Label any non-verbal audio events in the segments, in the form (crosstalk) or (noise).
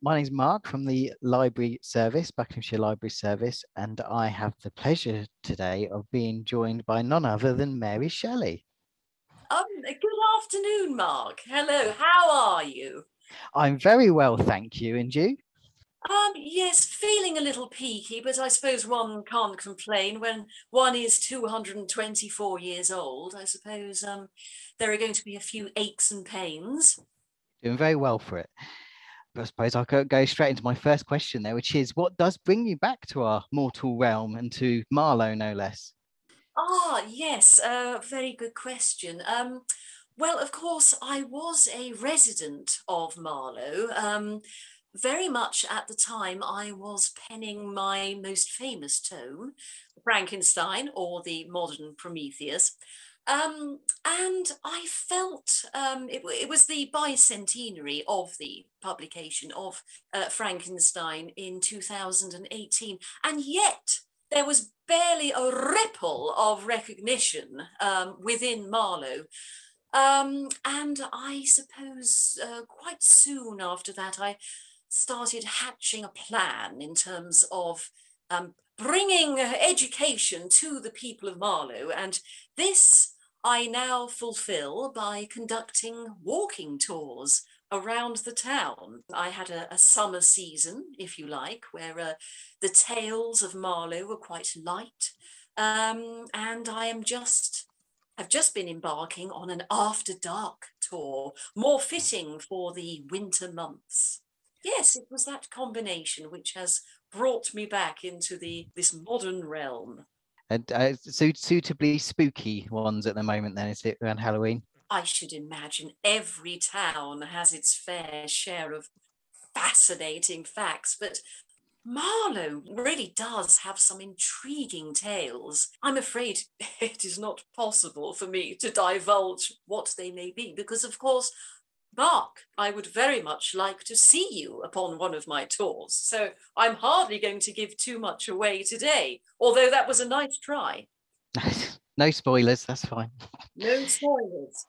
My name's Mark from the Library Service, Buckinghamshire Library Service, and I have the pleasure today of being joined by none other than Mary Shelley. Um, good afternoon, Mark. Hello, how are you? I'm very well, thank you. And you? Um, yes, feeling a little peaky, but I suppose one can't complain when one is 224 years old. I suppose um, there are going to be a few aches and pains. Doing very well for it. I suppose I could go straight into my first question there, which is what does bring you back to our mortal realm and to Marlow, no less? Ah, yes, uh, very good question. Um, well, of course, I was a resident of Marlow. Um, very much at the time I was penning my most famous tome, Frankenstein or the Modern Prometheus. Um, and I felt um, it, it, was the bicentenary of the publication of uh, Frankenstein in 2018. And yet there was barely a ripple of recognition um, within Marlow. Um, and I suppose uh, quite soon after that, I started hatching a plan in terms of um, bringing education to the people of Marlow. And this I now fulfill by conducting walking tours around the town. I had a, a summer season, if you like, where uh, the tales of Marlow were quite light. Um, and I am just have just been embarking on an after dark tour, more fitting for the winter months yes, it was that combination which has brought me back into the this modern realm. And uh, suitably spooky ones at the moment. Then is it around Halloween? I should imagine every town has its fair share of fascinating facts, but Marlow really does have some intriguing tales. I'm afraid (laughs) it is not possible for me to divulge what they may be, because, of course, Mark, I would very much like to see you upon one of my tours. So I'm hardly going to give too much away today, although that was a nice try. (laughs) no spoilers, that's fine. No spoilers.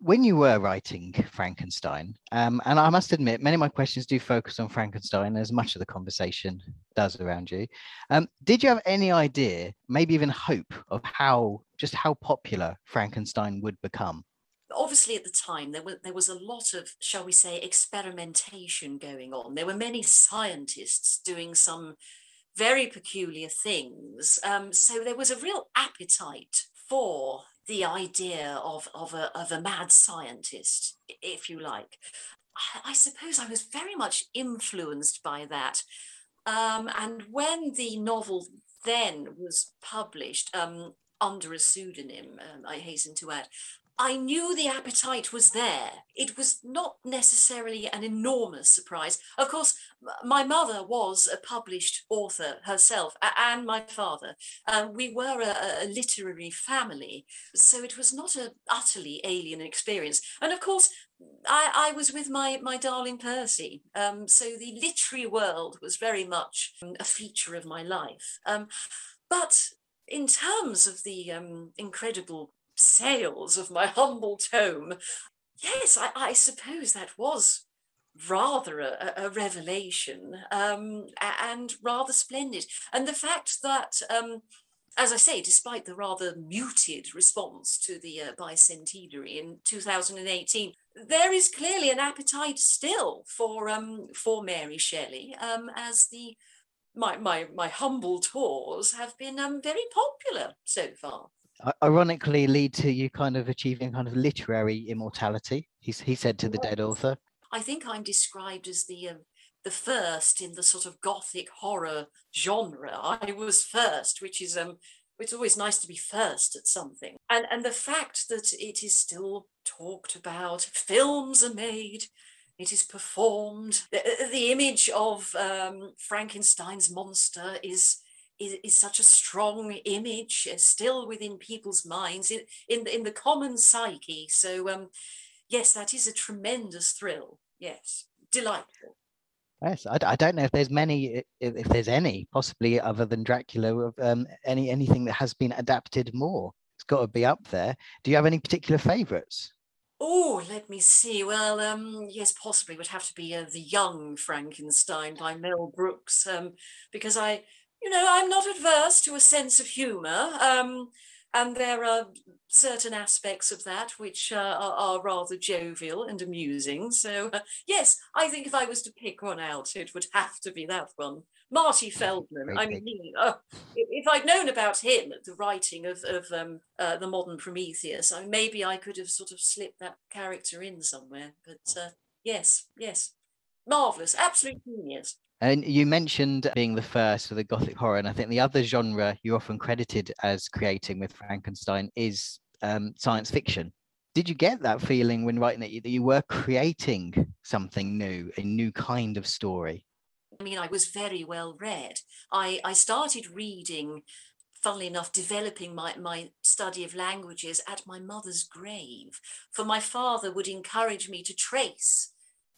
When you were writing Frankenstein, um, and I must admit, many of my questions do focus on Frankenstein, as much of the conversation does around you. Um, did you have any idea, maybe even hope, of how just how popular Frankenstein would become? Obviously at the time there was there was a lot of shall we say experimentation going on. There were many scientists doing some very peculiar things. Um, so there was a real appetite for the idea of, of, a, of a mad scientist if you like. I, I suppose i was very much influenced by that. Um, and when the novel then was published um, under a pseudonym, um, I hasten to add, I knew the appetite was there. It was not necessarily an enormous surprise. Of course, my mother was a published author herself, and my father. Um, we were a, a, literary family, so it was not an utterly alien experience. And of course, I, I was with my, my darling Percy. Um, so the literary world was very much a feature of my life. Um, but in terms of the um, incredible sales of my (laughs) humble tome. Yes, I, I suppose that was rather a, a revelation um, and rather splendid. And the fact that, um, as I say, despite the rather muted response to the uh, bicentenary in 2018, there is clearly an appetite still for um, for Mary Shelley um, as the my, my my humble tours have been um, very popular so far ironically lead to you kind of achieving kind of literary immortality. He's, he said to the dead author. I think I'm described as the uh, the first in the sort of gothic horror genre. I was first, which is um, it's always nice to be first at something. And and the fact that it is still talked about, films are made, it is performed. The, the image of um, Frankenstein's monster is is, is such a strong image uh, still within people's minds in, in, in the common psyche. So um, yes, that is a tremendous thrill. Yes, delightful. Yes, I, I don't know if there's many, if, if there's any, possibly other than Dracula, um, any anything that has been adapted more. It's got to be up there. Do you have any particular favourites? Oh, let me see. Well, um, yes, possibly would have to be uh, the Young Frankenstein by Mel Brooks, um, because I, you know, I'm not adverse to a sense of humour, um, and there are certain aspects of that which uh, are, are, rather jovial and amusing. So, uh, yes, I think if I was to pick one out, it would have to be that one. Marty Feldman. Great I mean, he, uh, if I'd known about him, the writing of, of um, uh, the modern Prometheus, I, maybe I could have sort of slipped that character in somewhere. But uh, yes, yes, marvelous, absolute genius. And you mentioned being the first for the Gothic horror, and I think the other genre you're often credited as creating with Frankenstein is um, science fiction. Did you get that feeling when writing it that you were creating something new, a new kind of story? I mean, I was very well read. I, I started reading, funnily enough, developing my, my study of languages at my mother's grave. For my father would encourage me to trace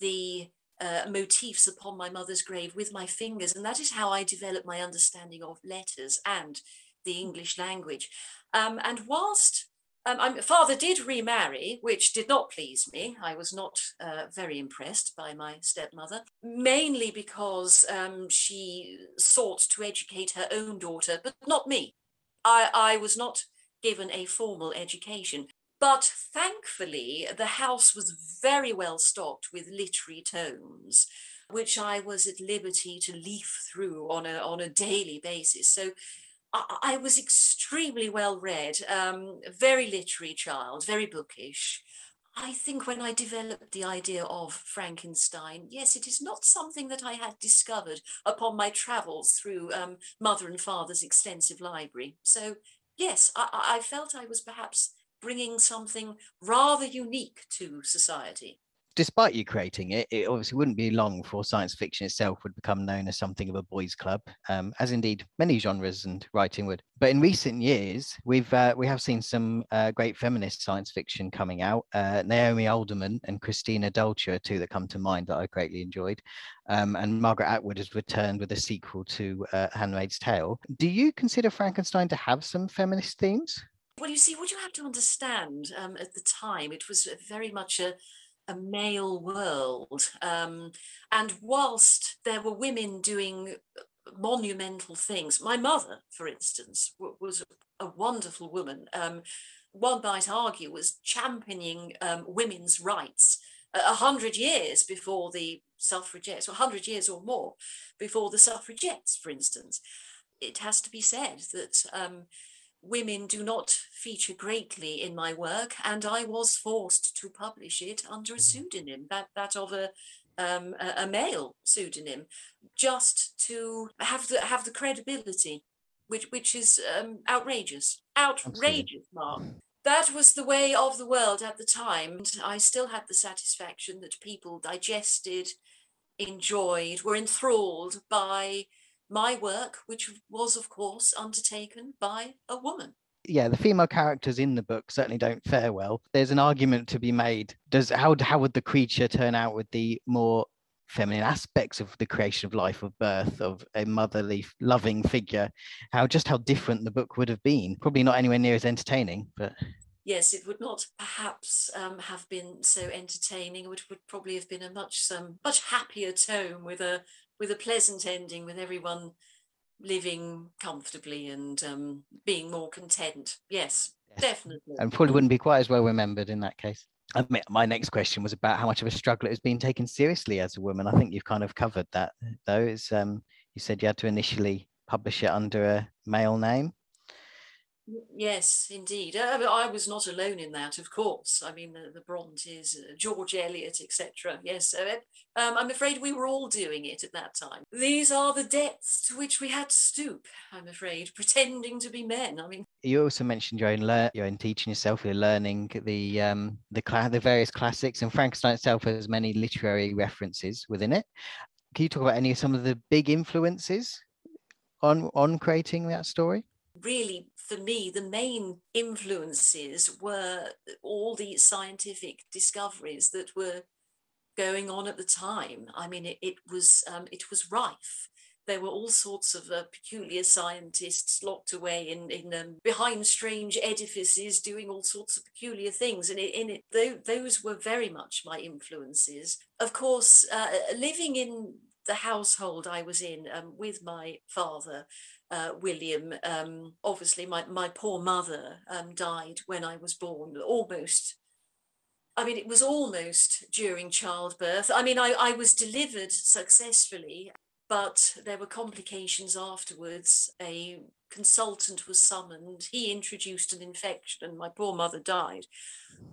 the uh, motifs upon my mother's grave with my fingers. And that is how I developed my understanding of letters and the English language. Um, and whilst um, father did remarry, which did not please me. I was not uh, very impressed by my stepmother, mainly because um, she sought to educate her own daughter, but not me. I, I was not given a formal education. But thankfully, the house was very well stocked with literary tomes, which I was at liberty to leaf through on a, on a daily basis. So I, I was extremely well read, um, very literary child, very bookish. I think when I developed the idea of Frankenstein, yes, it is not something that I had discovered upon my travels through um, mother and father's extensive library. So, yes, I, I felt I was perhaps bringing something rather unique to society despite you creating it, it obviously wouldn't be long before science fiction itself would become known as something of a boys' club, um, as indeed many genres and writing would. But in recent years, we've uh, we have seen some uh, great feminist science fiction coming out. Uh, Naomi Alderman and Christina Dalcher are two that come to mind that I greatly enjoyed. Um, and Margaret Atwood has returned with a sequel to uh, Handmaid's Tale. Do you consider Frankenstein to have some feminist themes? Well, you see, what you have to understand um, at the time, it was very much a a male world. Um, and whilst there were women doing monumental things, my mother, for instance, w- was a wonderful woman. Um, one might argue was championing um, women's rights a hundred years before the suffragettes, or hundred years or more before the suffragettes, for instance. It has to be said that um, women do not feature greatly in my work, and I was forced to publish it under a mm-hmm. pseudonym, that, that of a, um, a, a, male pseudonym, just to have the have the credibility, which which is um, outrageous, outrageous, Mark. That was the way of the world at the time. And I still had the satisfaction that people digested, enjoyed, were enthralled by my work, which was, of course, undertaken by a woman. Yeah, the female characters in the book certainly don't fare well. There's an argument to be made. Does how how would the creature turn out with the more feminine aspects of the creation of life of birth of a motherly loving figure how just how different the book would have been probably not anywhere near as entertaining but yes, it would not perhaps um, have been so entertaining. It would, would probably have been a much um, much happier tone with a with a pleasant ending, with everyone living comfortably and um, being more content. Yes, yes, definitely. And probably wouldn't be quite as well remembered in that case. I mean, my next question was about how much of a struggle it has been taken seriously as a woman. I think you've kind of covered that, though. It's, um, you said you had to initially publish it under a male name. Yes, indeed. Uh, I was not alone in that, of course. I mean, the, the Brontes, uh, George Eliot, etc. Yes, uh, um, I'm afraid we were all doing it at that time. These are the depths to which we had to stoop. I'm afraid, pretending to be men. I mean, you also mentioned your own learn, your own teaching yourself. You're learning the um, the cl- the various classics, and Frankenstein itself has many literary references within it. Can you talk about any of some of the big influences on on creating that story? Really, for me, the main influences were all the scientific discoveries that were going on at the time. I mean, it, it was um, it was rife. there were all sorts of uh, peculiar scientists locked away in, in um, behind strange edifices doing all sorts of peculiar things and in it th- those were very much my influences of course uh, living in the household i was in um, with my father uh, William, um, obviously my, my poor mother um, died when I was born, almost I mean, it was almost during childbirth. I mean, I, I was delivered successfully, but there were complications afterwards. A consultant was summoned. He introduced an infection, and my poor mother died.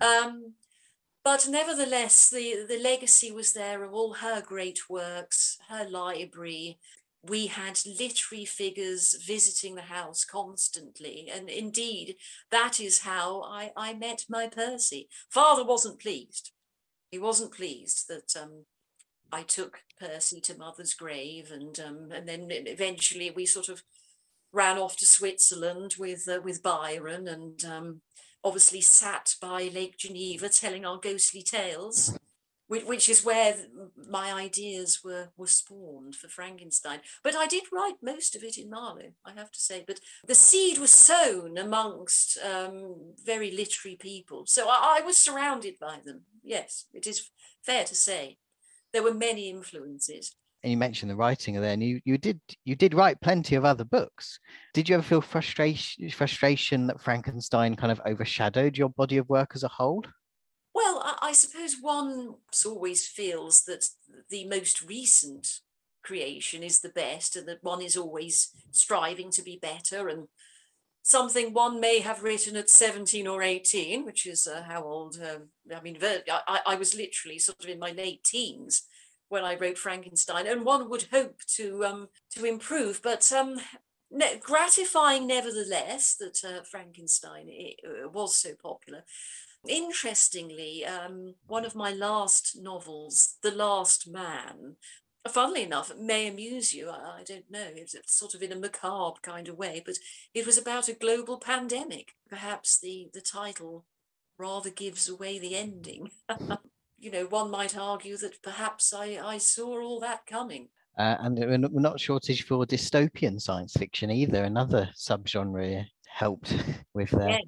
Um, but nevertheless, the, the legacy was there of all her great works, her library, we had literary figures visiting the house constantly. And indeed, that is how I, I met my Percy. Father wasn't pleased. He wasn't pleased that um, I took Percy to mother's grave, and um, and then eventually we sort of ran off to Switzerland with uh, with Byron, and um, obviously sat by Lake Geneva telling our ghostly tales which is where my ideas were were spawned for Frankenstein. But I did write most of it in Marlow, I have to say. But the seed was sown amongst um, very literary people, so I, I, was surrounded by them. Yes, it is fair to say there were many influences. And you mentioned the writing there, and you you did you did write plenty of other books. Did you ever feel frustration frustration that Frankenstein kind of overshadowed your body of work as a whole? Well, I, I suppose one always feels that the most recent creation is the best and that one is always striving to be better and something one may have written at 17 or 18 which is uh, how old um, i mean I, I was literally sort of in my late teens when i wrote frankenstein and one would hope to um, to improve but um, gratifying nevertheless that uh, frankenstein uh, was so popular Interestingly, um, one of my last novels, The Last Man, funnily enough, may amuse you. I, I don't know. It's, sort of in a macabre kind of way, but it was about a global pandemic. Perhaps the, the title rather gives away the ending. (laughs) you know, one might argue that perhaps I, I saw all that coming. Uh, and we're not shortage for dystopian science fiction either. Another subgenre helped (laughs) with that. Yeah.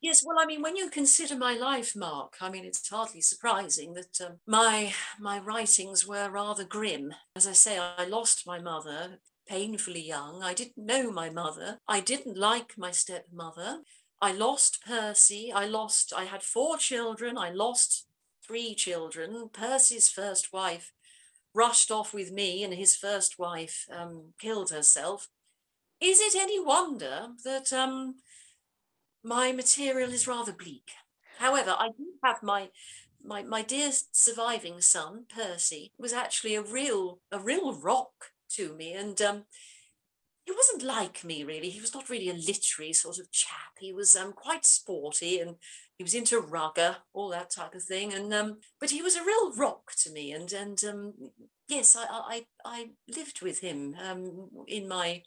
Yes, well, I mean, when you consider my life, Mark, I mean, it's hardly surprising that um, my my writings were rather grim. As I say, I lost my mother painfully young. I didn't know my mother. I didn't like my stepmother. I lost Percy. I lost. I had four children. I lost three children. Percy's first wife rushed off with me, and his first wife um, killed herself. Is it any wonder that um, my material is rather bleak. However, I do have my my my dear surviving son Percy was actually a real a real rock to me, and um, he wasn't like me really. He was not really a literary sort of chap. He was um, quite sporty and he was into rugger, all that type of thing. And um, but he was a real rock to me, and and um, yes, I I I lived with him um, in my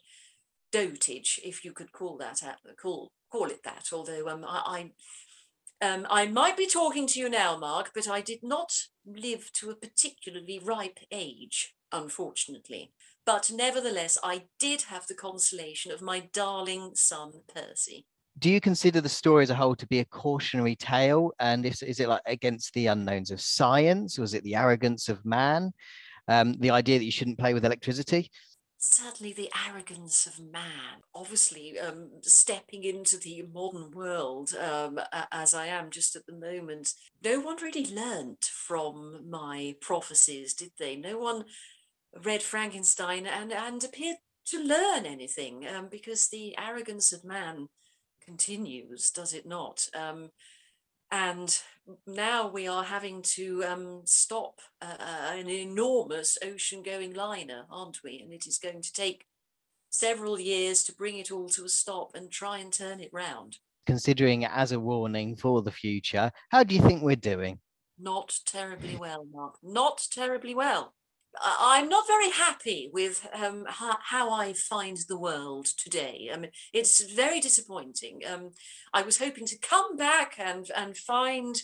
dotage, if you could call that at the call call it that. Although um, I, I, um, I might be talking to you now, Mark, but I did not live to a particularly ripe age, unfortunately. But nevertheless, I did have the consolation of my darling son Percy. Do you consider the story as a whole to be a cautionary tale? And is, is it like against the unknowns of science? Was it the arrogance of man? Um, the idea that you shouldn't play with electricity? Certainly the arrogance of man. Obviously, um, stepping into the modern world um, as I am just at the moment, no one really learnt from my prophecies, did they? No one read Frankenstein and, and appeared to learn anything um, because the arrogance of man continues, does it not? Um, and now we are having to um, stop uh, an enormous ocean going liner, aren't we? And it is going to take several years to bring it all to a stop and try and turn it round. Considering it as a warning for the future, how do you think we're doing? Not terribly well, Mark. Not terribly well. I'm not very happy with um, how, how, I find the world today. I mean, it's very disappointing. Um, I was hoping to come back and and find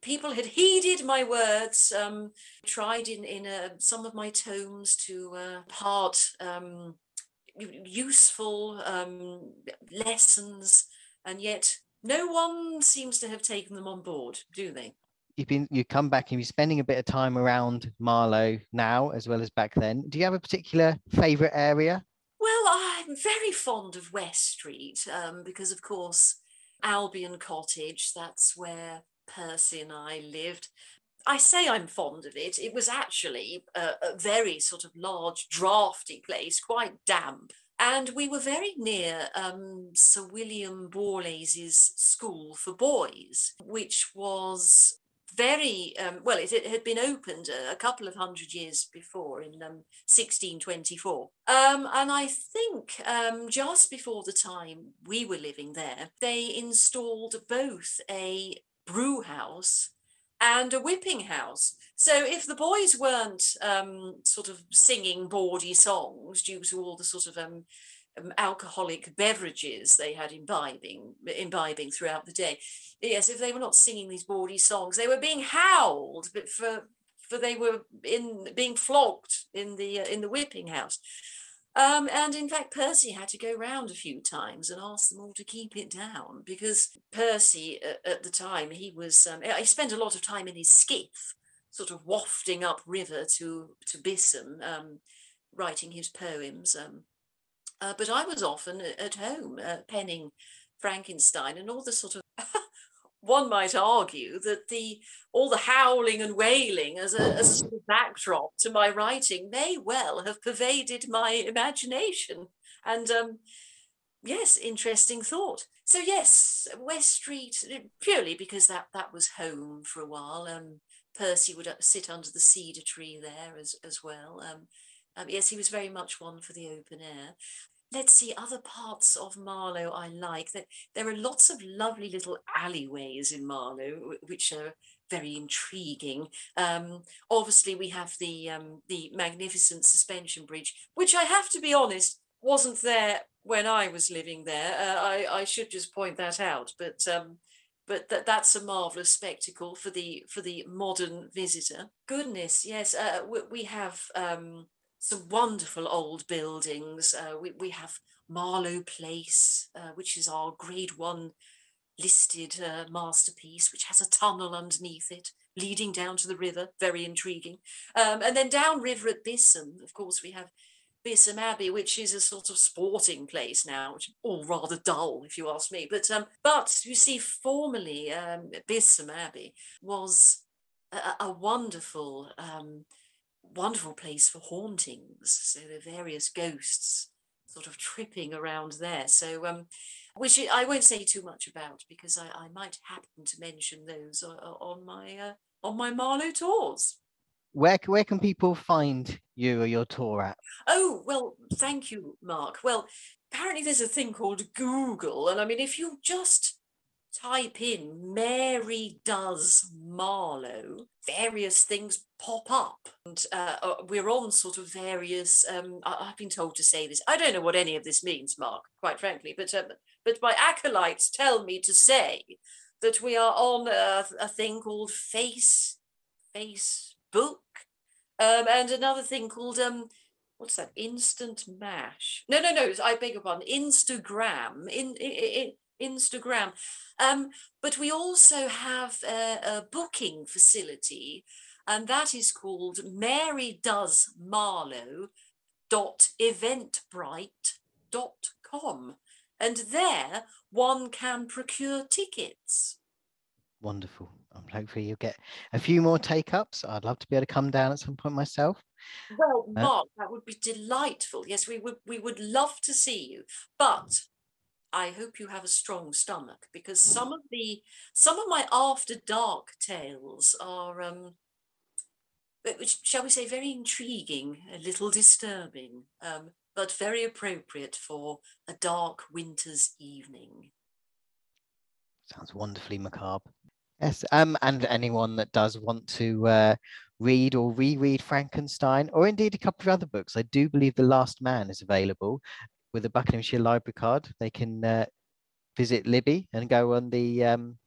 people had heeded my words, um, tried in, in uh, some of my tomes to uh, part um, useful um, lessons, and yet no one seems to have taken them on board, do they? You've been you come back and you're spending a bit of time around Marlow now as well as back then. Do you have a particular favourite area? Well, I'm very fond of West Street um, because, of course, Albion Cottage. That's where Percy and I lived. I say I'm fond of it. It was actually a, a, very sort of large, drafty place, quite damp. And we were very near um, Sir William Borlase's School for Boys, which was very um, well. It, it, had been opened a, a, couple of hundred years before, in um, 1624, um, and I think um, just before the time we were living there, they installed both a brew house and a whipping house. So if the boys weren't um, sort of singing bawdy songs due to all the sort of um, alcoholic beverages they had imbibing imbibing throughout the day, yes, if they were not singing these bawdy songs, they were being howled, but for for they were in being flogged in the uh, in the whipping house. Um, and in fact, Percy had to go round a few times and ask them all to keep it down because Percy, uh, at the time, he was um, he spent a lot of time in his skiff, sort of wafting up river to to Bisham, um, writing his poems. Um. Uh, but I was often at home uh, penning Frankenstein and all the sort of (laughs) one might argue that the all the howling and wailing as a, as a sort of backdrop to my writing may well have pervaded my imagination. And um, yes, interesting thought. So yes, West Street purely because that that was home for a while. Um, Percy would uh, sit under the cedar tree there as as well. Um, um, yes, he was very much one for the open air let's see other parts of Marlow I like. That there are lots of lovely little alleyways in Marlow, which are very intriguing. Um, obviously, we have the um, the magnificent suspension bridge, which I have to be honest wasn't there when I was living there. Uh, I I should just point that out, but. Um, but that, that's a marvelous spectacle for the for the modern visitor. Goodness, yes, uh, we, we have um, some wonderful old buildings. Uh, we, we have Marlow Place, uh, which is our grade one listed uh, masterpiece, which has a tunnel underneath it leading down to the river, very intriguing. Um, and then downriver at Bisham, of course, we have Bisham Abbey, which is a sort of sporting place now, which all rather dull, if you ask me. But um, but you see, formerly um, Bisham Abbey was a, a wonderful um, wonderful place for hauntings. So there are various ghosts sort of tripping around there. So, um, which I won't say too much about because I, I might happen to mention those on my uh, on my Marlow tours. Where where can people find you or your tour at? Oh well, thank you, Mark. Well, apparently there's a thing called Google, and I mean, if you just type in Mary does Marlow, various things pop up. And uh, uh, we're on sort of various, um, I, have been told to say this. I don't know what any of this means, Mark, quite frankly, but, um, but my acolytes tell me to say that we are on a, a thing called Face, Facebook, um, and another thing called, um, what's that, Instant Mash. No, no, no, I beg your pardon, Instagram, in, in, in Instagram. Um, but we also have a, a, booking facility, and that is called Mary Does Marlow dot eventbrite.com and there one can procure tickets. Wonderful. I'm hopefully you'll get a few more take ups i'd love to be able to come down at some point myself. Well uh, mark uh, that would be delightful. Yes we would we would love to see you. But I hope you have a strong stomach because some of the some of my after dark tales are um which shall we say very intriguing, a little disturbing, um, but very appropriate for a dark winter's evening. Sounds wonderfully macabre. Yes, um, and anyone that does want to uh, read or reread Frankenstein, or indeed a couple of other books, I do believe The Last Man is available with a Buckinghamshire Library card, they can uh, visit Libby and go on the um,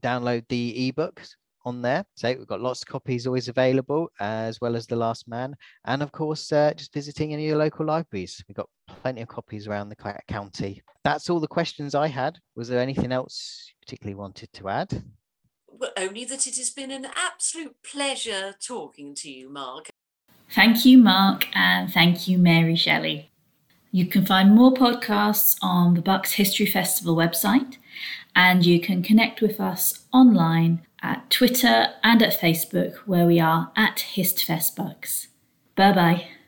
download the ebooks on there. So we've got lots of copies always available, as well as The Last Man. And of course, uh, just visiting any of your local libraries. We've got plenty of copies around the county. That's all the questions I had. Was there anything else you particularly wanted to add? Well, only that it has been an absolute pleasure talking to you, Mark. Thank you, Mark, and thank you, Mary Shelley. You can find more podcasts on the Bucks History Festival website, and you can connect with us online at Twitter and at Facebook, where we are at HistFestBucks. Bye bye.